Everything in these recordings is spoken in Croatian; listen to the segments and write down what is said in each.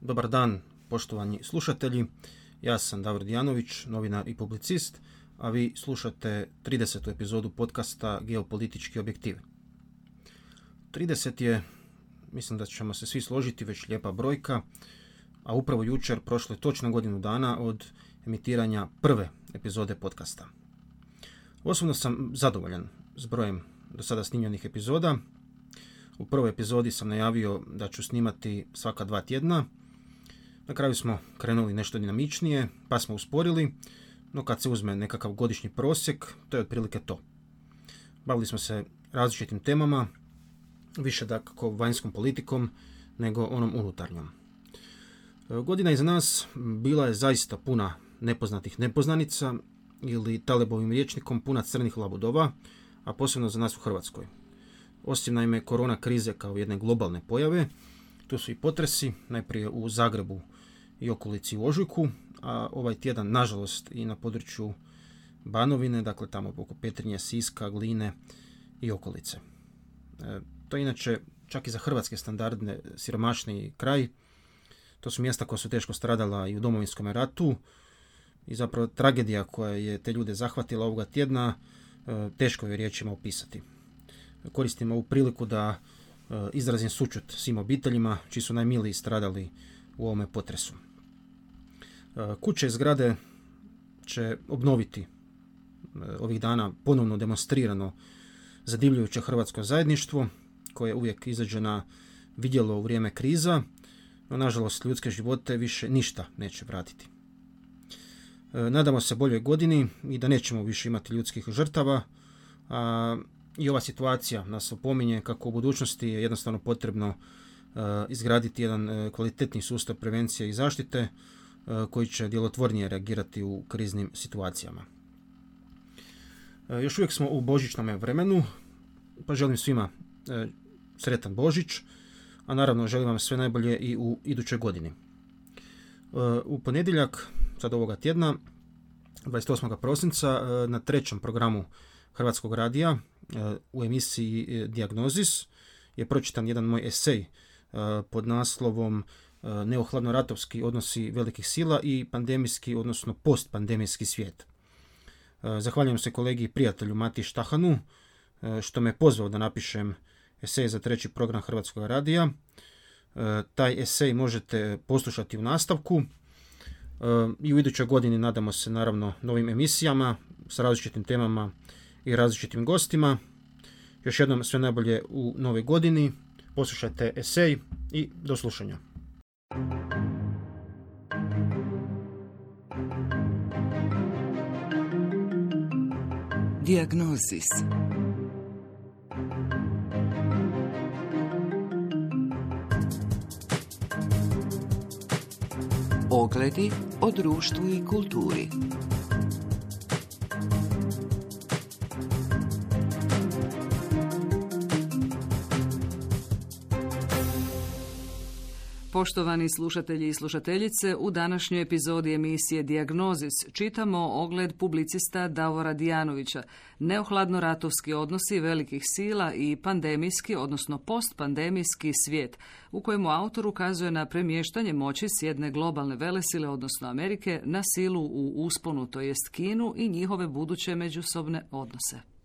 Dobar dan, poštovani slušatelji. Ja sam Davor Dijanović, novinar i publicist, a vi slušate 30. epizodu podcasta Geopolitički objektiv. 30 je, mislim da ćemo se svi složiti, već lijepa brojka, a upravo jučer prošlo je točno godinu dana od emitiranja prve epizode podcasta. Osobno sam zadovoljan s brojem do sada snimljenih epizoda. U prvoj epizodi sam najavio da ću snimati svaka dva tjedna. Na kraju smo krenuli nešto dinamičnije, pa smo usporili, no kad se uzme nekakav godišnji prosjek, to je otprilike to. Bavili smo se različitim temama, više dakako vanjskom politikom nego onom unutarnjom. Godina iza nas bila je zaista puna nepoznatih nepoznanica ili talebovim riječnikom puna crnih labudova, a posebno za nas u Hrvatskoj. Osim naime korona krize kao jedne globalne pojave, tu su i potresi, najprije u Zagrebu i okolici u Ožujku, a ovaj tjedan, nažalost, i na području Banovine, dakle tamo oko Petrinje, Siska, Gline i okolice. E, to je inače čak i za hrvatske standardne siromašni kraj. To su mjesta koja su teško stradala i u domovinskom ratu i zapravo tragedija koja je te ljude zahvatila ovoga tjedna e, teško je riječima opisati. Koristim ovu priliku da izrazim sučut svim obiteljima čiji su najmiliji stradali u ovome potresu. E, kuće i zgrade će obnoviti ovih dana ponovno demonstrirano zadivljujuće hrvatsko zajedništvo koje uvijek izađe na vidjelo u vrijeme kriza, no nažalost ljudske živote više ništa neće vratiti. E, nadamo se boljoj godini i da nećemo više imati ljudskih žrtava. A, I ova situacija nas opominje kako u budućnosti je jednostavno potrebno e, izgraditi jedan e, kvalitetni sustav prevencije i zaštite koji će djelotvornije reagirati u kriznim situacijama. Još uvijek smo u božićnom vremenu, pa želim svima sretan Božić, a naravno želim vam sve najbolje i u idućoj godini. U ponedjeljak sad ovoga tjedna, 28. prosinca, e, na trećem programu Hrvatskog radija e, u emisiji e, Diagnozis je pročitan jedan moj esej pod naslovom Neohladno-ratovski odnosi velikih sila i pandemijski, odnosno postpandemijski svijet. Zahvaljujem se kolegi i prijatelju Mati Štahanu što me pozvao da napišem esej za treći program Hrvatskog radija. Taj esej možete poslušati u nastavku i u idućoj godini nadamo se naravno novim emisijama s različitim temama i različitim gostima. Još jednom sve najbolje u nove godini. Poslušajte esej i do slušanja. Diagnozis Ogledi o društvu i kulturi. Poštovani slušatelji i slušateljice, u današnjoj epizodi emisije Diagnozis čitamo ogled publicista Davora Dijanovića, neohladno-ratovski odnosi velikih sila i pandemijski, odnosno postpandemijski svijet, u kojemu autor ukazuje na premještanje moći s jedne globalne velesile, odnosno Amerike, na silu u usponu, to jest Kinu i njihove buduće međusobne odnose.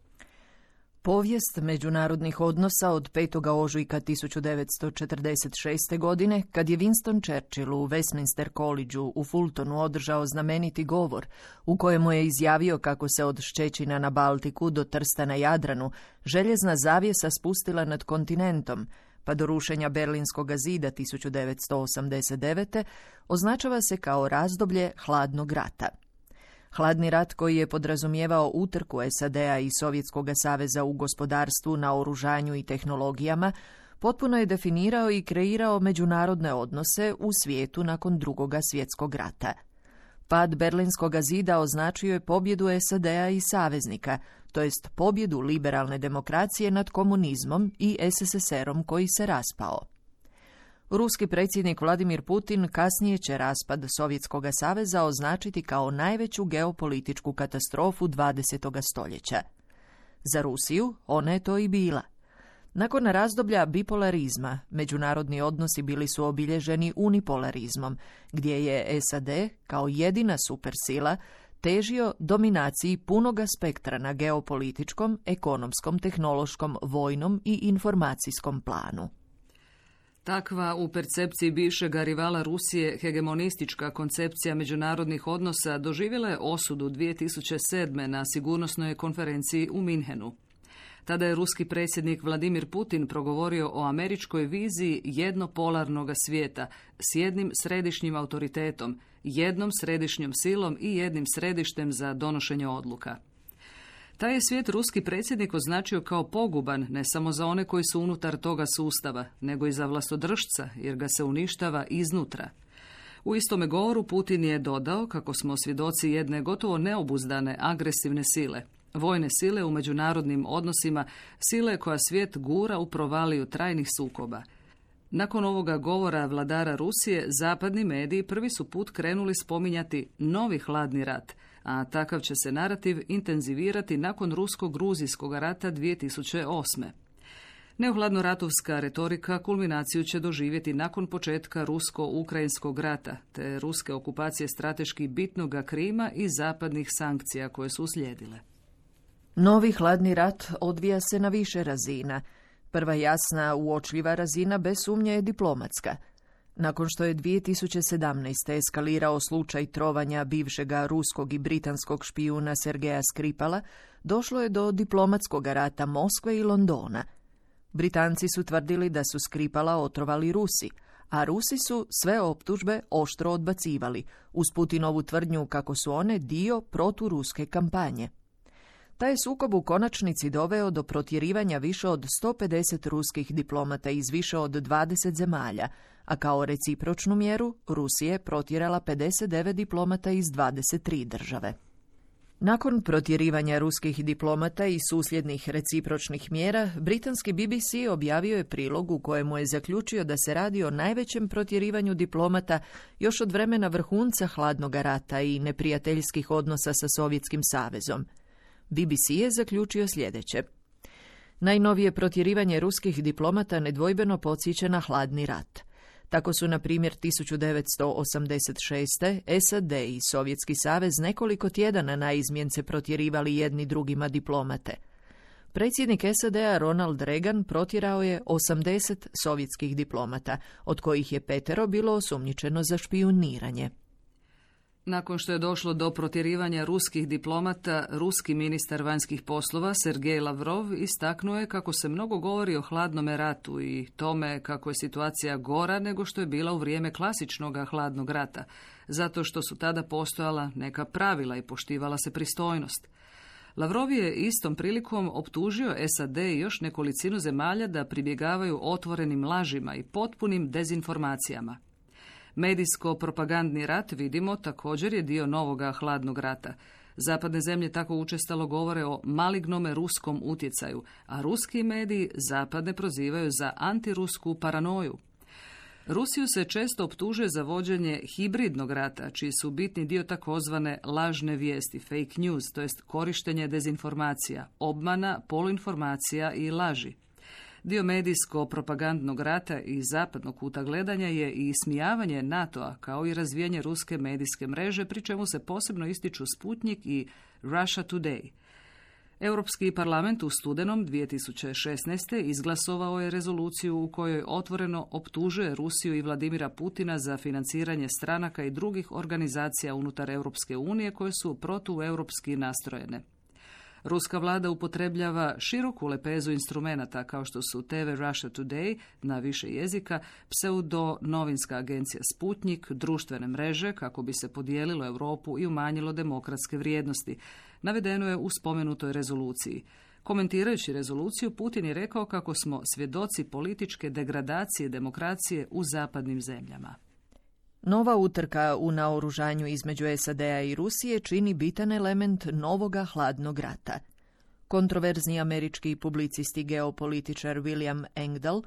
Povijest međunarodnih odnosa od 5. ožujka 1946. godine, kad je Winston Churchill u Westminster College u Fultonu održao znameniti govor, u kojemu je izjavio kako se od Ščećina na Baltiku do Trsta na Jadranu željezna zavjesa spustila nad kontinentom, pa do rušenja Berlinskog zida 1989. označava se kao razdoblje hladnog rata. Hladni rat koji je podrazumijevao utrku SAD-a i Sovjetskog saveza u gospodarstvu, na oružanju i tehnologijama, potpuno je definirao i kreirao međunarodne odnose u svijetu nakon drugoga svjetskog rata. Pad Berlinskog zida označio je pobjedu SAD-a i saveznika, to jest pobjedu liberalne demokracije nad komunizmom i SSSR-om koji se raspao. Ruski predsjednik Vladimir Putin kasnije će raspad Sovjetskog saveza označiti kao najveću geopolitičku katastrofu 20. stoljeća. Za Rusiju ona je to i bila. Nakon razdoblja bipolarizma, međunarodni odnosi bili su obilježeni unipolarizmom, gdje je SAD, kao jedina supersila, težio dominaciji punoga spektra na geopolitičkom, ekonomskom, tehnološkom, vojnom i informacijskom planu. Takva u percepciji bivšega rivala Rusije hegemonistička koncepcija međunarodnih odnosa doživjela je osudu 2007. na sigurnosnoj konferenciji u Minhenu. Tada je ruski predsjednik Vladimir Putin progovorio o američkoj viziji jednopolarnog svijeta s jednim središnjim autoritetom, jednom središnjom silom i jednim središtem za donošenje odluka. Taj je svijet ruski predsjednik označio kao poguban ne samo za one koji su unutar toga sustava, nego i za vlastodržca, jer ga se uništava iznutra. U istome govoru Putin je dodao kako smo svjedoci jedne gotovo neobuzdane agresivne sile, vojne sile u međunarodnim odnosima, sile koja svijet gura u provaliju trajnih sukoba. Nakon ovoga govora vladara Rusije, zapadni mediji prvi su put krenuli spominjati novi hladni rat, a takav će se narativ intenzivirati nakon rusko-gruzijskog rata 2008. Neohladno-ratovska retorika kulminaciju će doživjeti nakon početka rusko-ukrajinskog rata, te ruske okupacije strateški bitnoga Krima i zapadnih sankcija koje su uslijedile. Novi hladni rat odvija se na više razina. Prva jasna uočljiva razina bez sumnje je diplomatska. Nakon što je 2017. eskalirao slučaj trovanja bivšega ruskog i britanskog špijuna Sergeja Skripala, došlo je do diplomatskog rata Moskve i Londona. Britanci su tvrdili da su Skripala otrovali Rusi, a Rusi su sve optužbe oštro odbacivali, uz Putinovu tvrdnju kako su one dio proturuske kampanje. Taj sukob u konačnici doveo do protjerivanja više od 150 ruskih diplomata iz više od 20 zemalja, a kao recipročnu mjeru Rusije je protjerala 59 diplomata iz 23 države. Nakon protjerivanja ruskih diplomata i susljednih recipročnih mjera, britanski BBC objavio je prilog u kojemu je zaključio da se radi o najvećem protjerivanju diplomata još od vremena vrhunca hladnog rata i neprijateljskih odnosa sa Sovjetskim savezom – BBC je zaključio sljedeće. Najnovije protjerivanje ruskih diplomata nedvojbeno podsjeća na hladni rat. Tako su, na primjer, 1986. SAD i Sovjetski savez nekoliko tjedana na izmjence protjerivali jedni drugima diplomate. Predsjednik SAD-a Ronald Reagan protjerao je 80 sovjetskih diplomata, od kojih je petero bilo osumnjičeno za špioniranje. Nakon što je došlo do protjerivanja ruskih diplomata, ruski ministar vanjskih poslova Sergej Lavrov istaknuo je kako se mnogo govori o hladnome ratu i tome kako je situacija gora nego što je bila u vrijeme klasičnog hladnog rata, zato što su tada postojala neka pravila i poštivala se pristojnost. Lavrov je istom prilikom optužio SAD i još nekolicinu zemalja da pribjegavaju otvorenim lažima i potpunim dezinformacijama. Medijsko-propagandni rat, vidimo, također je dio novoga hladnog rata. Zapadne zemlje tako učestalo govore o malignome ruskom utjecaju, a ruski mediji zapadne prozivaju za antirusku paranoju. Rusiju se često optužuje za vođenje hibridnog rata, čiji su bitni dio takozvane lažne vijesti, fake news, to jest korištenje dezinformacija, obmana, poluinformacija i laži. Dio medijsko-propagandnog rata i zapadnog kuta gledanja je i ismijavanje NATO-a kao i razvijanje ruske medijske mreže, pri čemu se posebno ističu Sputnik i Russia Today. Europski parlament u studenom 2016. izglasovao je rezoluciju u kojoj otvoreno optužuje Rusiju i Vladimira Putina za financiranje stranaka i drugih organizacija unutar Europske unije koje su protueuropski nastrojene. Ruska vlada upotrebljava široku lepezu instrumenata kao što su TV Russia Today na više jezika, pseudo novinska agencija Sputnik, društvene mreže kako bi se podijelilo Europu i umanjilo demokratske vrijednosti. Navedeno je u spomenutoj rezoluciji. Komentirajući rezoluciju, Putin je rekao kako smo svjedoci političke degradacije demokracije u zapadnim zemljama. Nova utrka u naoružanju između SAD-a i Rusije čini bitan element novoga hladnog rata. Kontroverzni američki publicist i geopolitičar William Engdahl,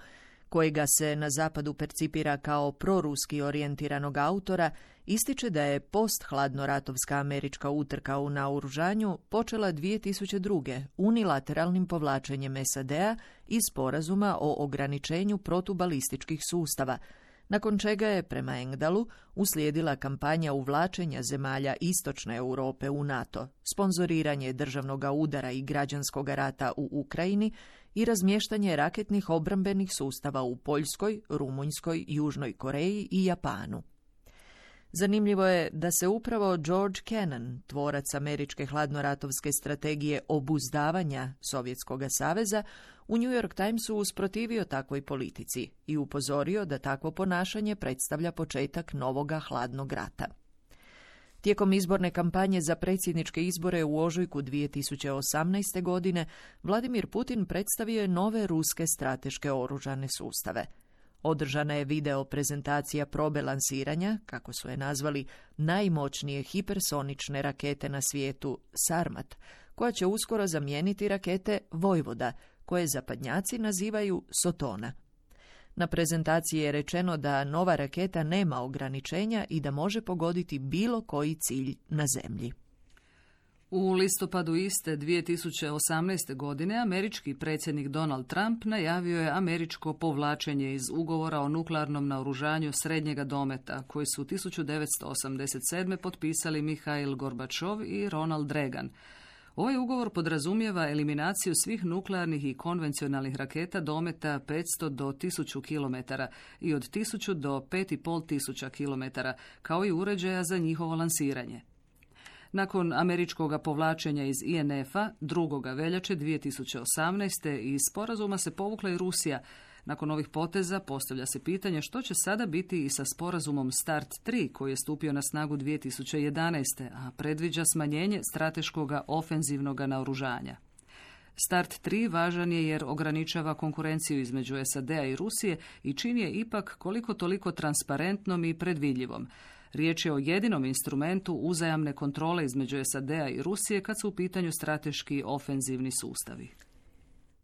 kojega se na zapadu percipira kao proruski orijentiranog autora, ističe da je post-hladnoratovska američka utrka u naoružanju počela 2002. unilateralnim povlačenjem SAD-a i sporazuma o ograničenju protubalističkih sustava, nakon čega je prema Engdalu uslijedila kampanja uvlačenja zemalja istočne Europe u NATO, sponzoriranje državnog udara i građanskog rata u Ukrajini i razmještanje raketnih obrambenih sustava u Poljskoj, Rumunjskoj, Južnoj Koreji i Japanu. Zanimljivo je da se upravo George Kennan, tvorac američke hladnoratovske strategije obuzdavanja Sovjetskog saveza, u New York Timesu usprotivio takvoj politici i upozorio da takvo ponašanje predstavlja početak novoga hladnog rata. Tijekom izborne kampanje za predsjedničke izbore u ožujku 2018. godine Vladimir Putin predstavio je nove ruske strateške oružane sustave. Održana je video prezentacija probe lansiranja, kako su je nazvali, najmoćnije hipersonične rakete na svijetu Sarmat, koja će uskoro zamijeniti rakete Vojvoda, koje zapadnjaci nazivaju Sotona. Na prezentaciji je rečeno da nova raketa nema ograničenja i da može pogoditi bilo koji cilj na zemlji. U listopadu iste 2018. godine američki predsjednik Donald Trump najavio je američko povlačenje iz ugovora o nuklearnom naoružanju srednjega dometa koji su 1987. potpisali Mihail Gorbačov i Ronald Reagan. Ovaj ugovor podrazumijeva eliminaciju svih nuklearnih i konvencionalnih raketa dometa 500 do 1000 km i od 1000 do 5500 km, kao i uređaja za njihovo lansiranje. Nakon američkog povlačenja iz INF-a 2. veljače 2018. iz sporazuma se povukla i Rusija. Nakon ovih poteza postavlja se pitanje što će sada biti i sa sporazumom START 3 koji je stupio na snagu 2011. a predviđa smanjenje strateškog ofenzivnog naoružanja. Start 3 važan je jer ograničava konkurenciju između SAD-a i Rusije i čini je ipak koliko toliko transparentnom i predvidljivom. Riječ je o jedinom instrumentu uzajamne kontrole između SAD-a i Rusije kad su u pitanju strateški ofenzivni sustavi.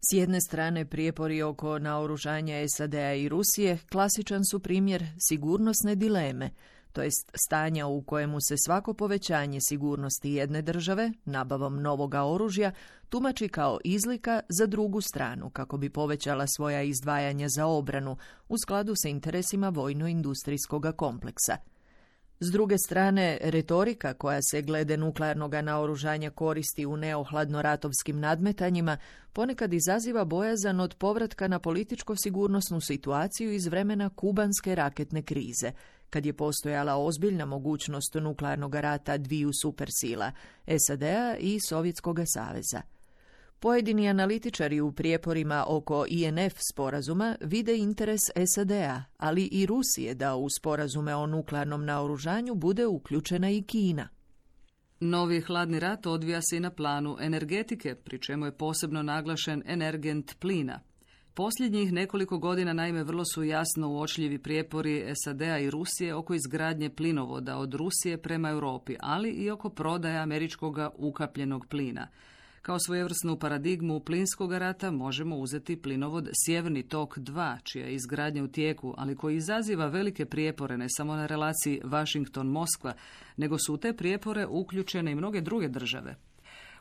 S jedne strane prijepori oko naoružanja SAD-a i Rusije klasičan su primjer sigurnosne dileme, to jest stanja u kojemu se svako povećanje sigurnosti jedne države, nabavom novoga oružja, tumači kao izlika za drugu stranu kako bi povećala svoja izdvajanja za obranu u skladu sa interesima vojno-industrijskog kompleksa – s druge strane, retorika koja se glede nuklearnog naoružanja koristi u neohladno-ratovskim nadmetanjima ponekad izaziva bojazan od povratka na političko-sigurnosnu situaciju iz vremena kubanske raketne krize, kad je postojala ozbiljna mogućnost nuklearnog rata dviju supersila, SAD-a i Sovjetskog saveza. Pojedini analitičari u prijeporima oko INF sporazuma vide interes SAD-a, ali i Rusije da u sporazume o nuklearnom naoružanju bude uključena i Kina. Novi hladni rat odvija se i na planu energetike, pri čemu je posebno naglašen energent plina. Posljednjih nekoliko godina naime vrlo su jasno uočljivi prijepori SAD-a i Rusije oko izgradnje plinovoda od Rusije prema Europi, ali i oko prodaja američkog ukapljenog plina. Kao svojevrsnu paradigmu plinskog rata možemo uzeti plinovod Sjeverni tok 2, čija je izgradnja u tijeku, ali koji izaziva velike prijepore ne samo na relaciji Washington-Moskva, nego su u te prijepore uključene i mnoge druge države.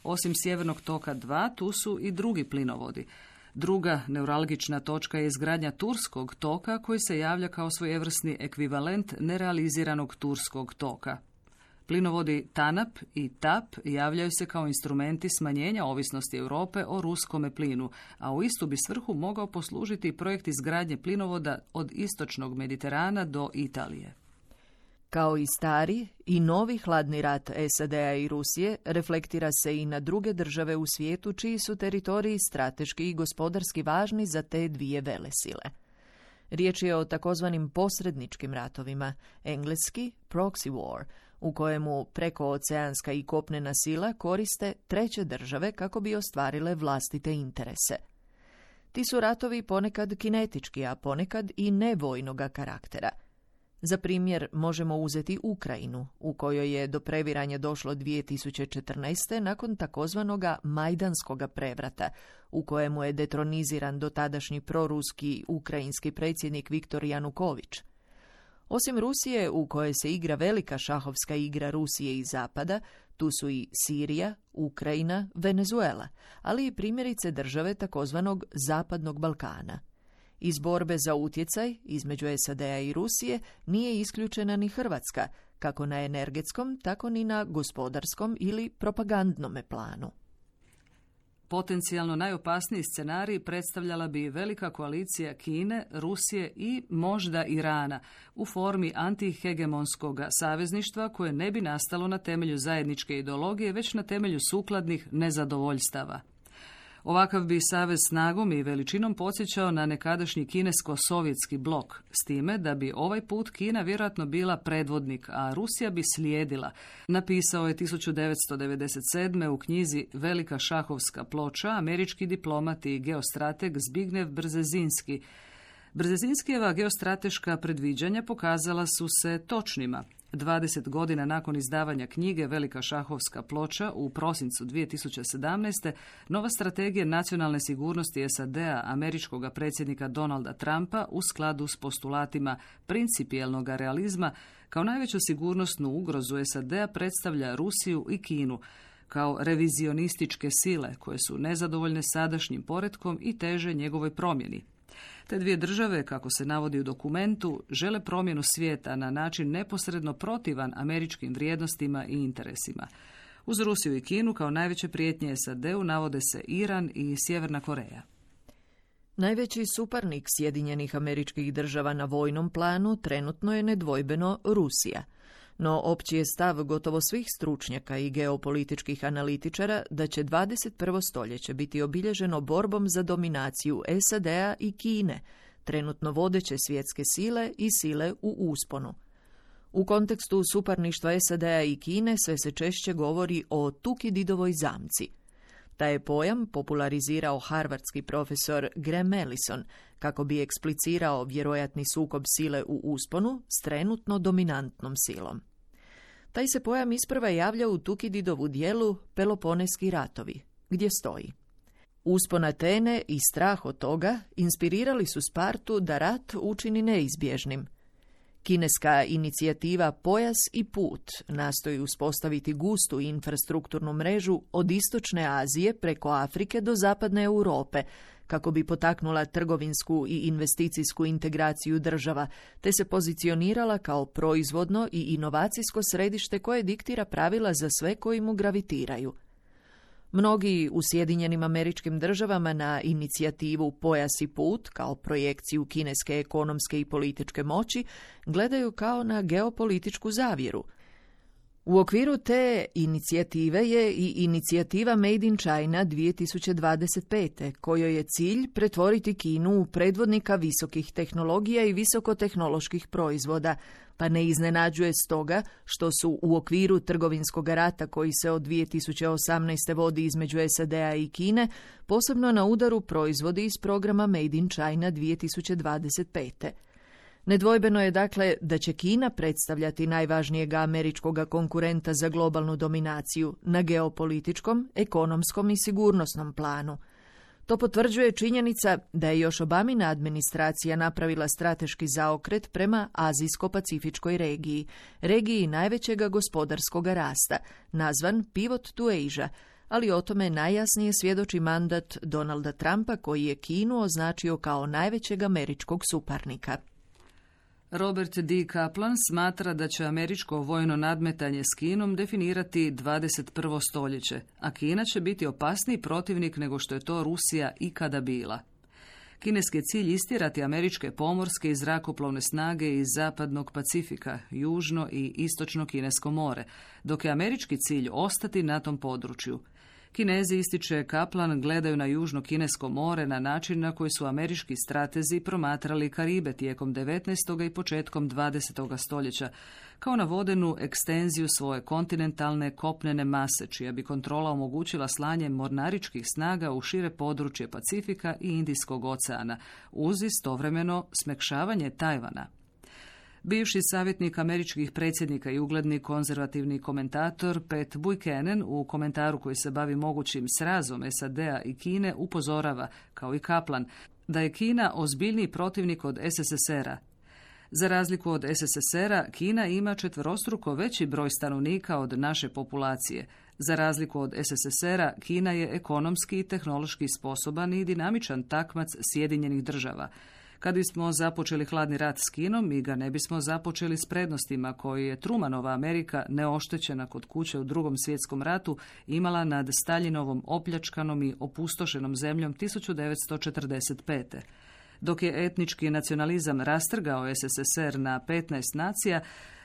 Osim Sjevernog toka 2, tu su i drugi plinovodi. Druga neuralgična točka je izgradnja turskog toka koji se javlja kao svojevrsni ekvivalent nerealiziranog turskog toka. Plinovodi TANAP i TAP javljaju se kao instrumenti smanjenja ovisnosti Europe o ruskome plinu, a u istu bi svrhu mogao poslužiti projekt izgradnje plinovoda od istočnog Mediterana do Italije. Kao i stari i novi hladni rat SAD-a i Rusije reflektira se i na druge države u svijetu čiji su teritoriji strateški i gospodarski važni za te dvije velesile. Riječ je o takozvanim posredničkim ratovima, engleski proxy war, u kojemu prekooceanska i kopnena sila koriste treće države kako bi ostvarile vlastite interese. Ti su ratovi ponekad kinetički, a ponekad i nevojnoga karaktera. Za primjer možemo uzeti Ukrajinu, u kojoj je do previranja došlo 2014. nakon takozvanoga Majdanskoga prevrata, u kojemu je detroniziran dotadašnji proruski ukrajinski predsjednik Viktor Januković. Osim Rusije, u kojoj se igra velika šahovska igra Rusije i Zapada, Tu su i Sirija, Ukrajina, Venezuela, ali i primjerice države takozvanog Zapadnog Balkana. Iz borbe za utjecaj između SAD-a i Rusije nije isključena ni Hrvatska, kako na energetskom, tako ni na gospodarskom ili propagandnome planu. Potencijalno najopasniji scenarij predstavljala bi velika koalicija Kine, Rusije i možda Irana u formi antihegemonskog savezništva koje ne bi nastalo na temelju zajedničke ideologije, već na temelju sukladnih nezadovoljstava. Ovakav bi savez snagom i veličinom podsjećao na nekadašnji kinesko-sovjetski blok, s time da bi ovaj put Kina vjerojatno bila predvodnik, a Rusija bi slijedila. Napisao je 1997. u knjizi Velika šahovska ploča američki diplomat i geostrateg Zbignev Brzezinski. Brzezinskijeva geostrateška predviđanja pokazala su se točnima. 20 godina nakon izdavanja knjige Velika šahovska ploča u prosincu 2017. nova strategija nacionalne sigurnosti SAD-a američkog predsjednika Donalda Trumpa u skladu s postulatima principijelnog realizma kao najveću sigurnosnu ugrozu SAD-a predstavlja Rusiju i Kinu kao revizionističke sile koje su nezadovoljne sadašnjim poretkom i teže njegovoj promjeni. Te dvije države, kako se navodi u dokumentu, žele promjenu svijeta na način neposredno protivan američkim vrijednostima i interesima. Uz Rusiju i Kinu kao najveće prijetnje SAD-u navode se Iran i Sjeverna Koreja. Najveći suparnik Sjedinjenih američkih država na vojnom planu trenutno je nedvojbeno Rusija – no opći je stav gotovo svih stručnjaka i geopolitičkih analitičara da će 21. stoljeće biti obilježeno borbom za dominaciju SAD-a i Kine, trenutno vodeće svjetske sile i sile u usponu. U kontekstu suparništva SAD-a i Kine sve se češće govori o Tukididovoj zamci. Taj je pojam popularizirao harvardski profesor Graham Ellison kako bi eksplicirao vjerojatni sukob sile u usponu s trenutno dominantnom silom. Taj se pojam isprva javlja u Tukididovu dijelu Peloponeski ratovi, gdje stoji. Uspon Atene i strah od toga inspirirali su Spartu da rat učini neizbježnim. Kineska inicijativa Pojas i put nastoji uspostaviti gustu infrastrukturnu mrežu od istočne Azije preko Afrike do zapadne Europe, kako bi potaknula trgovinsku i investicijsku integraciju država, te se pozicionirala kao proizvodno i inovacijsko središte koje diktira pravila za sve koji mu gravitiraju. Mnogi u Sjedinjenim američkim državama na inicijativu Pojas i put, kao projekciju kineske ekonomske i političke moći, gledaju kao na geopolitičku zavjeru – u okviru te inicijative je i inicijativa Made in China 2025. kojoj je cilj pretvoriti Kinu u predvodnika visokih tehnologija i visokotehnoloških proizvoda, pa ne iznenađuje stoga što su u okviru trgovinskog rata koji se od 2018. vodi između SAD-a i Kine, posebno na udaru proizvodi iz programa Made in China 2025. Nedvojbeno je dakle da će Kina predstavljati najvažnijeg američkog konkurenta za globalnu dominaciju na geopolitičkom, ekonomskom i sigurnosnom planu. To potvrđuje činjenica da je još Obamina administracija napravila strateški zaokret prema Azijsko-Pacifičkoj regiji, regiji najvećega gospodarskog rasta, nazvan Pivot to Asia, ali o tome najjasnije svjedoči mandat Donalda Trumpa koji je Kinu označio kao najvećeg američkog suparnika. Robert D. Kaplan smatra da će američko vojno nadmetanje s Kinom definirati 21. stoljeće, a Kina će biti opasniji protivnik nego što je to Rusija ikada bila. Kineski cilj istirati američke pomorske i zrakoplovne snage iz zapadnog Pacifika, južno i istočno Kinesko more, dok je američki cilj ostati na tom području – Kinezi, ističe Kaplan, gledaju na južno kinesko more na način na koji su američki stratezi promatrali Karibe tijekom 19. i početkom 20. stoljeća, kao na vodenu ekstenziju svoje kontinentalne kopnene mase, čija bi kontrola omogućila slanje mornaričkih snaga u šire područje Pacifika i Indijskog oceana, uz istovremeno smekšavanje Tajvana. Bivši savjetnik američkih predsjednika i ugledni konzervativni komentator Pat Buchanan u komentaru koji se bavi mogućim srazom SAD-a i Kine upozorava, kao i Kaplan, da je Kina ozbiljniji protivnik od SSSR-a. Za razliku od SSSR-a, Kina ima četverostruko veći broj stanovnika od naše populacije. Za razliku od SSSR-a, Kina je ekonomski i tehnološki sposoban i dinamičan takmac Sjedinjenih država. Kad bismo započeli hladni rat s Kinom, mi ga ne bismo započeli s prednostima koje je Trumanova Amerika neoštećena kod kuće u drugom svjetskom ratu imala nad Staljinovom opljačkanom i opustošenom zemljom 1945 dok je etnički nacionalizam rastrgao SSSR na 15 nacija,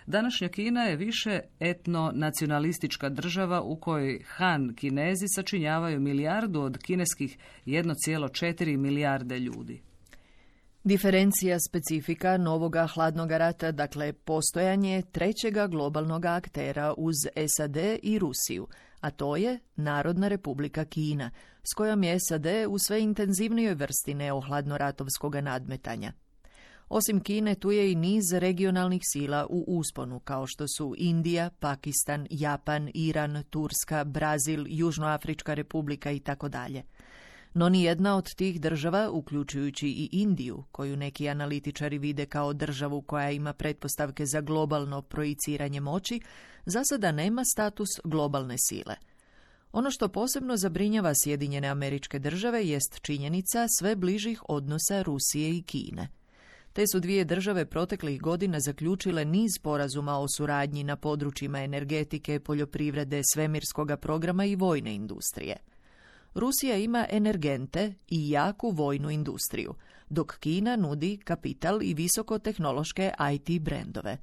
današnja Kina je više etno-nacionalistička država u kojoj Han Kinezi sačinjavaju milijardu od kineskih 1,4 milijarde ljudi. Diferencija specifika novoga hladnog rata, dakle postojanje trećega globalnog aktera uz SAD i Rusiju, a to je Narodna republika Kina, s kojom je SAD u sve intenzivnijoj vrsti neohladno-ratovskog nadmetanja. Osim Kine, tu je i niz regionalnih sila u usponu, kao što su Indija, Pakistan, Japan, Iran, Turska, Brazil, Južnoafrička republika i tako dalje. No jedna od tih država, uključujući i Indiju, koju neki analitičari vide kao državu koja ima pretpostavke za globalno projiciranje moći, za sada nema status globalne sile. Ono što posebno zabrinjava Sjedinjene američke države jest činjenica sve bližih odnosa Rusije i Kine. Te su dvije države proteklih godina zaključile niz porazuma o suradnji na područjima energetike, poljoprivrede, svemirskoga programa i vojne industrije. Rusija ima energente i jaku vojnu industriju, dok Kina nudi kapital i visokotehnološke IT brendove.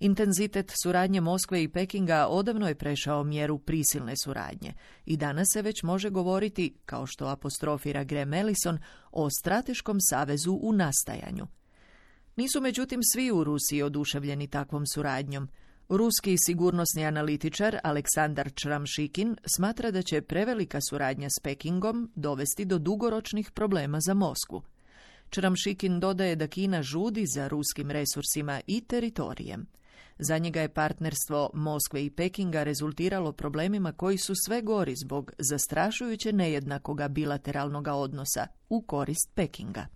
Intenzitet suradnje Moskve i Pekinga odavno je prešao mjeru prisilne suradnje i danas se već može govoriti, kao što apostrofira Graham Ellison, o strateškom savezu u nastajanju. Nisu međutim svi u Rusiji oduševljeni takvom suradnjom. Ruski sigurnosni analitičar Aleksandar Čramšikin smatra da će prevelika suradnja s Pekingom dovesti do dugoročnih problema za Moskvu. Čramšikin dodaje da Kina žudi za ruskim resursima i teritorijem. Za njega je partnerstvo Moskve i Pekinga rezultiralo problemima koji su sve gori zbog zastrašujuće nejednakoga bilateralnog odnosa u korist Pekinga.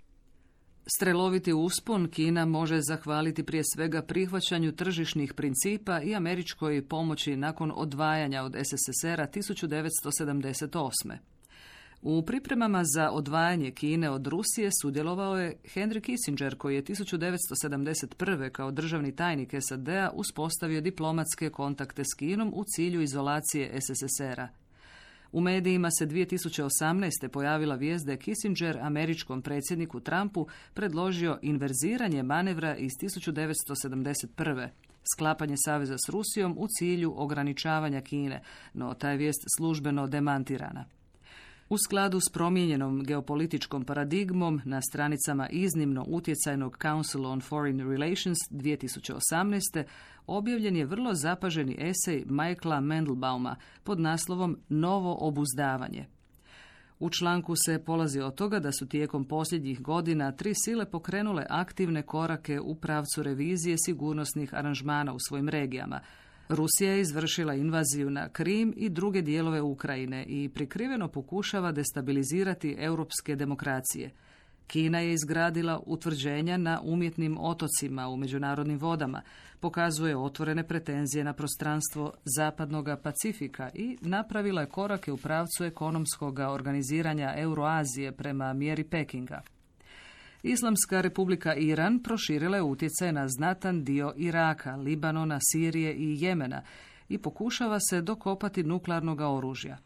Streloviti uspon Kina može zahvaliti prije svega prihvaćanju tržišnih principa i američkoj pomoći nakon odvajanja od SSSR-a 1978. U pripremama za odvajanje Kine od Rusije sudjelovao je Henry Kissinger koji je 1971. kao državni tajnik SAD-a uspostavio diplomatske kontakte s Kinom u cilju izolacije SSSR-a. U medijima se 2018. pojavila vijest da je Kissinger američkom predsjedniku Trumpu predložio inverziranje manevra iz 1971. sklapanje saveza s Rusijom u cilju ograničavanja Kine, no ta je vijest službeno demantirana. U skladu s promijenjenom geopolitičkom paradigmom na stranicama iznimno utjecajnog Council on Foreign Relations 2018. objavljen je vrlo zapaženi esej Michaela Mendelbauma pod naslovom Novo obuzdavanje. U članku se polazi od toga da su tijekom posljednjih godina tri sile pokrenule aktivne korake u pravcu revizije sigurnosnih aranžmana u svojim regijama – Rusija je izvršila invaziju na Krim i druge dijelove Ukrajine i prikriveno pokušava destabilizirati europske demokracije. Kina je izgradila utvrđenja na umjetnim otocima u međunarodnim vodama, pokazuje otvorene pretenzije na prostranstvo zapadnog Pacifika i napravila je korake u pravcu ekonomskog organiziranja Euroazije prema mjeri Pekinga. Islamska republika Iran proširila je utjecaj na znatan dio Iraka, Libanona, Sirije i Jemena i pokušava se dokopati nuklearnog oružja.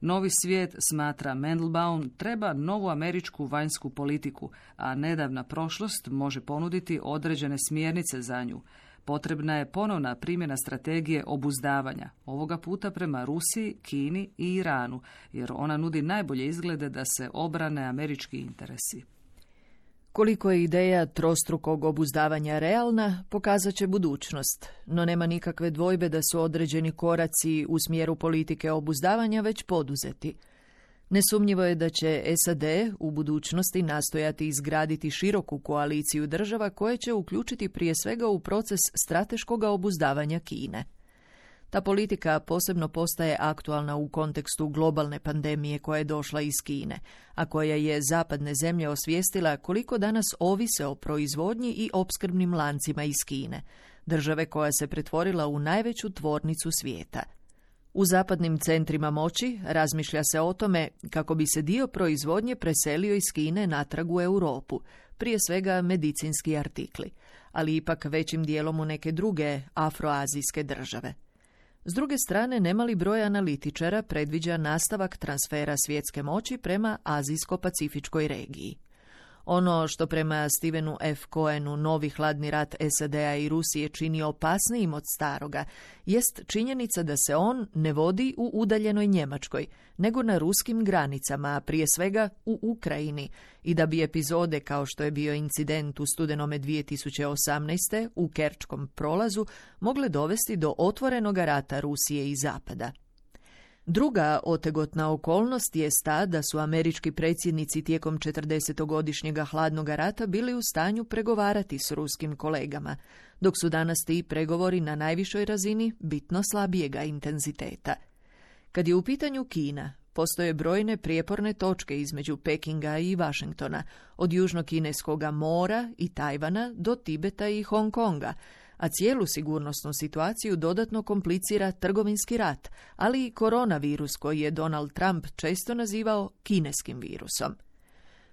Novi svijet, smatra Mendelbaum, treba novu američku vanjsku politiku, a nedavna prošlost može ponuditi određene smjernice za nju. Potrebna je ponovna primjena strategije obuzdavanja, ovoga puta prema Rusiji, Kini i Iranu, jer ona nudi najbolje izglede da se obrane američki interesi. Koliko je ideja trostrukog obuzdavanja realna, pokazat će budućnost, no nema nikakve dvojbe da su određeni koraci u smjeru politike obuzdavanja već poduzeti. Nesumnjivo je da će SAD u budućnosti nastojati izgraditi široku koaliciju država koje će uključiti prije svega u proces strateškog obuzdavanja Kine. Ta politika posebno postaje aktualna u kontekstu globalne pandemije koja je došla iz Kine, a koja je zapadne zemlje osvijestila koliko danas ovise o proizvodnji i opskrbnim lancima iz Kine, države koja se pretvorila u najveću tvornicu svijeta. U zapadnim centrima moći razmišlja se o tome kako bi se dio proizvodnje preselio iz Kine natrag u Europu, prije svega medicinski artikli, ali ipak većim dijelom u neke druge afroazijske države. S druge strane, nemali broj analitičara predviđa nastavak transfera svjetske moći prema Azijsko-Pacifičkoj regiji. Ono što prema Stevenu F. Cohenu novi hladni rat SAD-a i Rusije čini opasnijim od staroga, jest činjenica da se on ne vodi u udaljenoj Njemačkoj, nego na ruskim granicama, a prije svega u Ukrajini, i da bi epizode kao što je bio incident u studenome 2018. u Kerčkom prolazu mogle dovesti do otvorenog rata Rusije i Zapada. Druga otegotna okolnost je ta da su američki predsjednici tijekom 40-godišnjeg hladnog rata bili u stanju pregovarati s ruskim kolegama, dok su danas ti pregovori na najvišoj razini bitno slabijega intenziteta. Kad je u pitanju Kina, postoje brojne prijeporne točke između Pekinga i Vašingtona, od južno-kineskog mora i Tajvana do Tibeta i Hong Konga, a cijelu sigurnosnu situaciju dodatno komplicira trgovinski rat, ali i koronavirus koji je Donald Trump često nazivao kineskim virusom.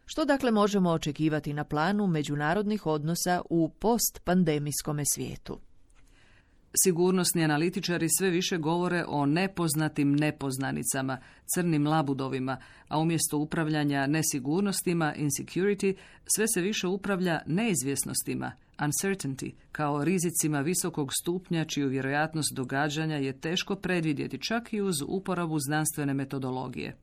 Što dakle možemo očekivati na planu međunarodnih odnosa u postpandemijskome svijetu? Sigurnosni analitičari sve više govore o nepoznatim nepoznanicama, crnim labudovima, a umjesto upravljanja nesigurnostima, insecurity, sve se više upravlja neizvjesnostima, uncertainty, kao rizicima visokog stupnja čiju vjerojatnost događanja je teško predvidjeti čak i uz uporabu znanstvene metodologije.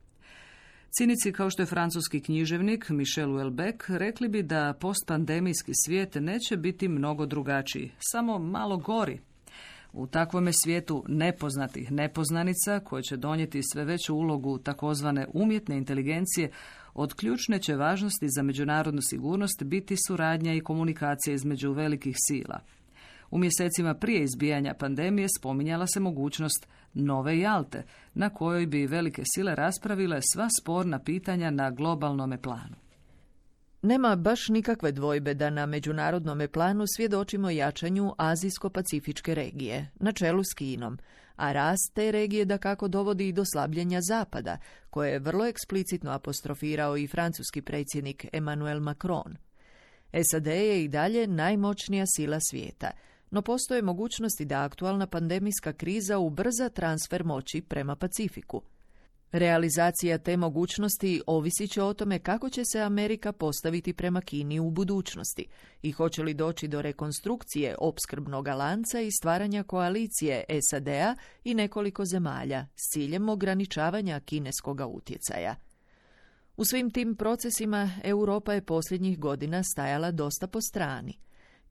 Cinici kao što je francuski književnik Michel Houellebecq rekli bi da postpandemijski svijet neće biti mnogo drugačiji, samo malo gori, u takvome svijetu nepoznatih nepoznanica, koje će donijeti sve veću ulogu takozvane umjetne inteligencije, od ključne će važnosti za međunarodnu sigurnost biti suradnja i komunikacija između velikih sila. U mjesecima prije izbijanja pandemije spominjala se mogućnost nove Jalte, na kojoj bi velike sile raspravile sva sporna pitanja na globalnome planu. Nema baš nikakve dvojbe da na međunarodnom planu svjedočimo jačanju Azijsko-Pacifičke regije, na čelu s Kinom, a rast te regije da kako dovodi i do slabljenja Zapada, koje je vrlo eksplicitno apostrofirao i francuski predsjednik Emmanuel Macron. SAD je i dalje najmoćnija sila svijeta, no postoje mogućnosti da aktualna pandemijska kriza ubrza transfer moći prema Pacifiku – Realizacija te mogućnosti ovisit će o tome kako će se Amerika postaviti prema Kini u budućnosti i hoće li doći do rekonstrukcije opskrbnog lanca i stvaranja koalicije SAD-a i nekoliko zemalja s ciljem ograničavanja kineskog utjecaja. U svim tim procesima Europa je posljednjih godina stajala dosta po strani.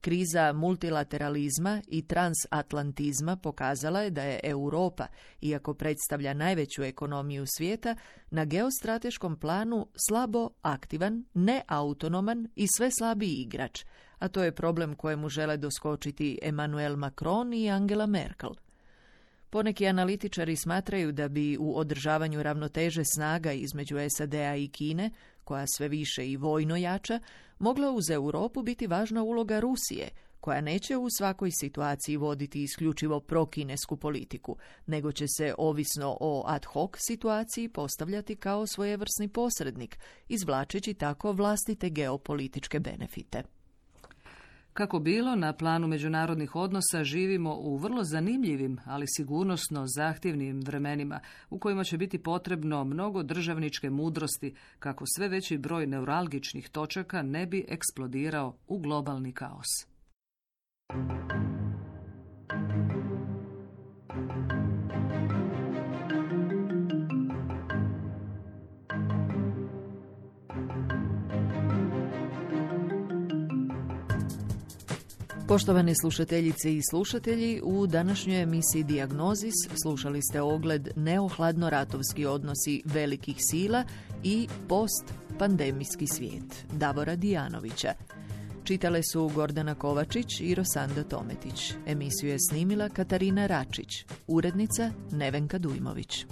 Kriza multilateralizma i transatlantizma pokazala je da je Europa, iako predstavlja najveću ekonomiju svijeta, na geostrateškom planu slabo aktivan, neautonoman i sve slabiji igrač, a to je problem kojemu žele doskočiti Emmanuel Macron i Angela Merkel. Poneki analitičari smatraju da bi u održavanju ravnoteže snaga između SAD-a i Kine, koja sve više i vojno jača, mogla uz Europu biti važna uloga Rusije, koja neće u svakoj situaciji voditi isključivo prokinesku politiku, nego će se, ovisno o ad hoc situaciji, postavljati kao svojevrsni posrednik, izvlačeći tako vlastite geopolitičke benefite. Kako bilo, na planu međunarodnih odnosa živimo u vrlo zanimljivim, ali sigurnosno zahtjevnim vremenima u kojima će biti potrebno mnogo državničke mudrosti kako sve veći broj neuralgičnih točaka ne bi eksplodirao u globalni kaos. Poštovane slušateljice i slušatelji, u današnjoj emisiji Diagnozis slušali ste ogled neohladno-ratovski odnosi velikih sila i post-pandemijski svijet Davora Dijanovića. Čitale su Gordana Kovačić i Rosanda Tometić. Emisiju je snimila Katarina Račić, urednica Nevenka Dujmović.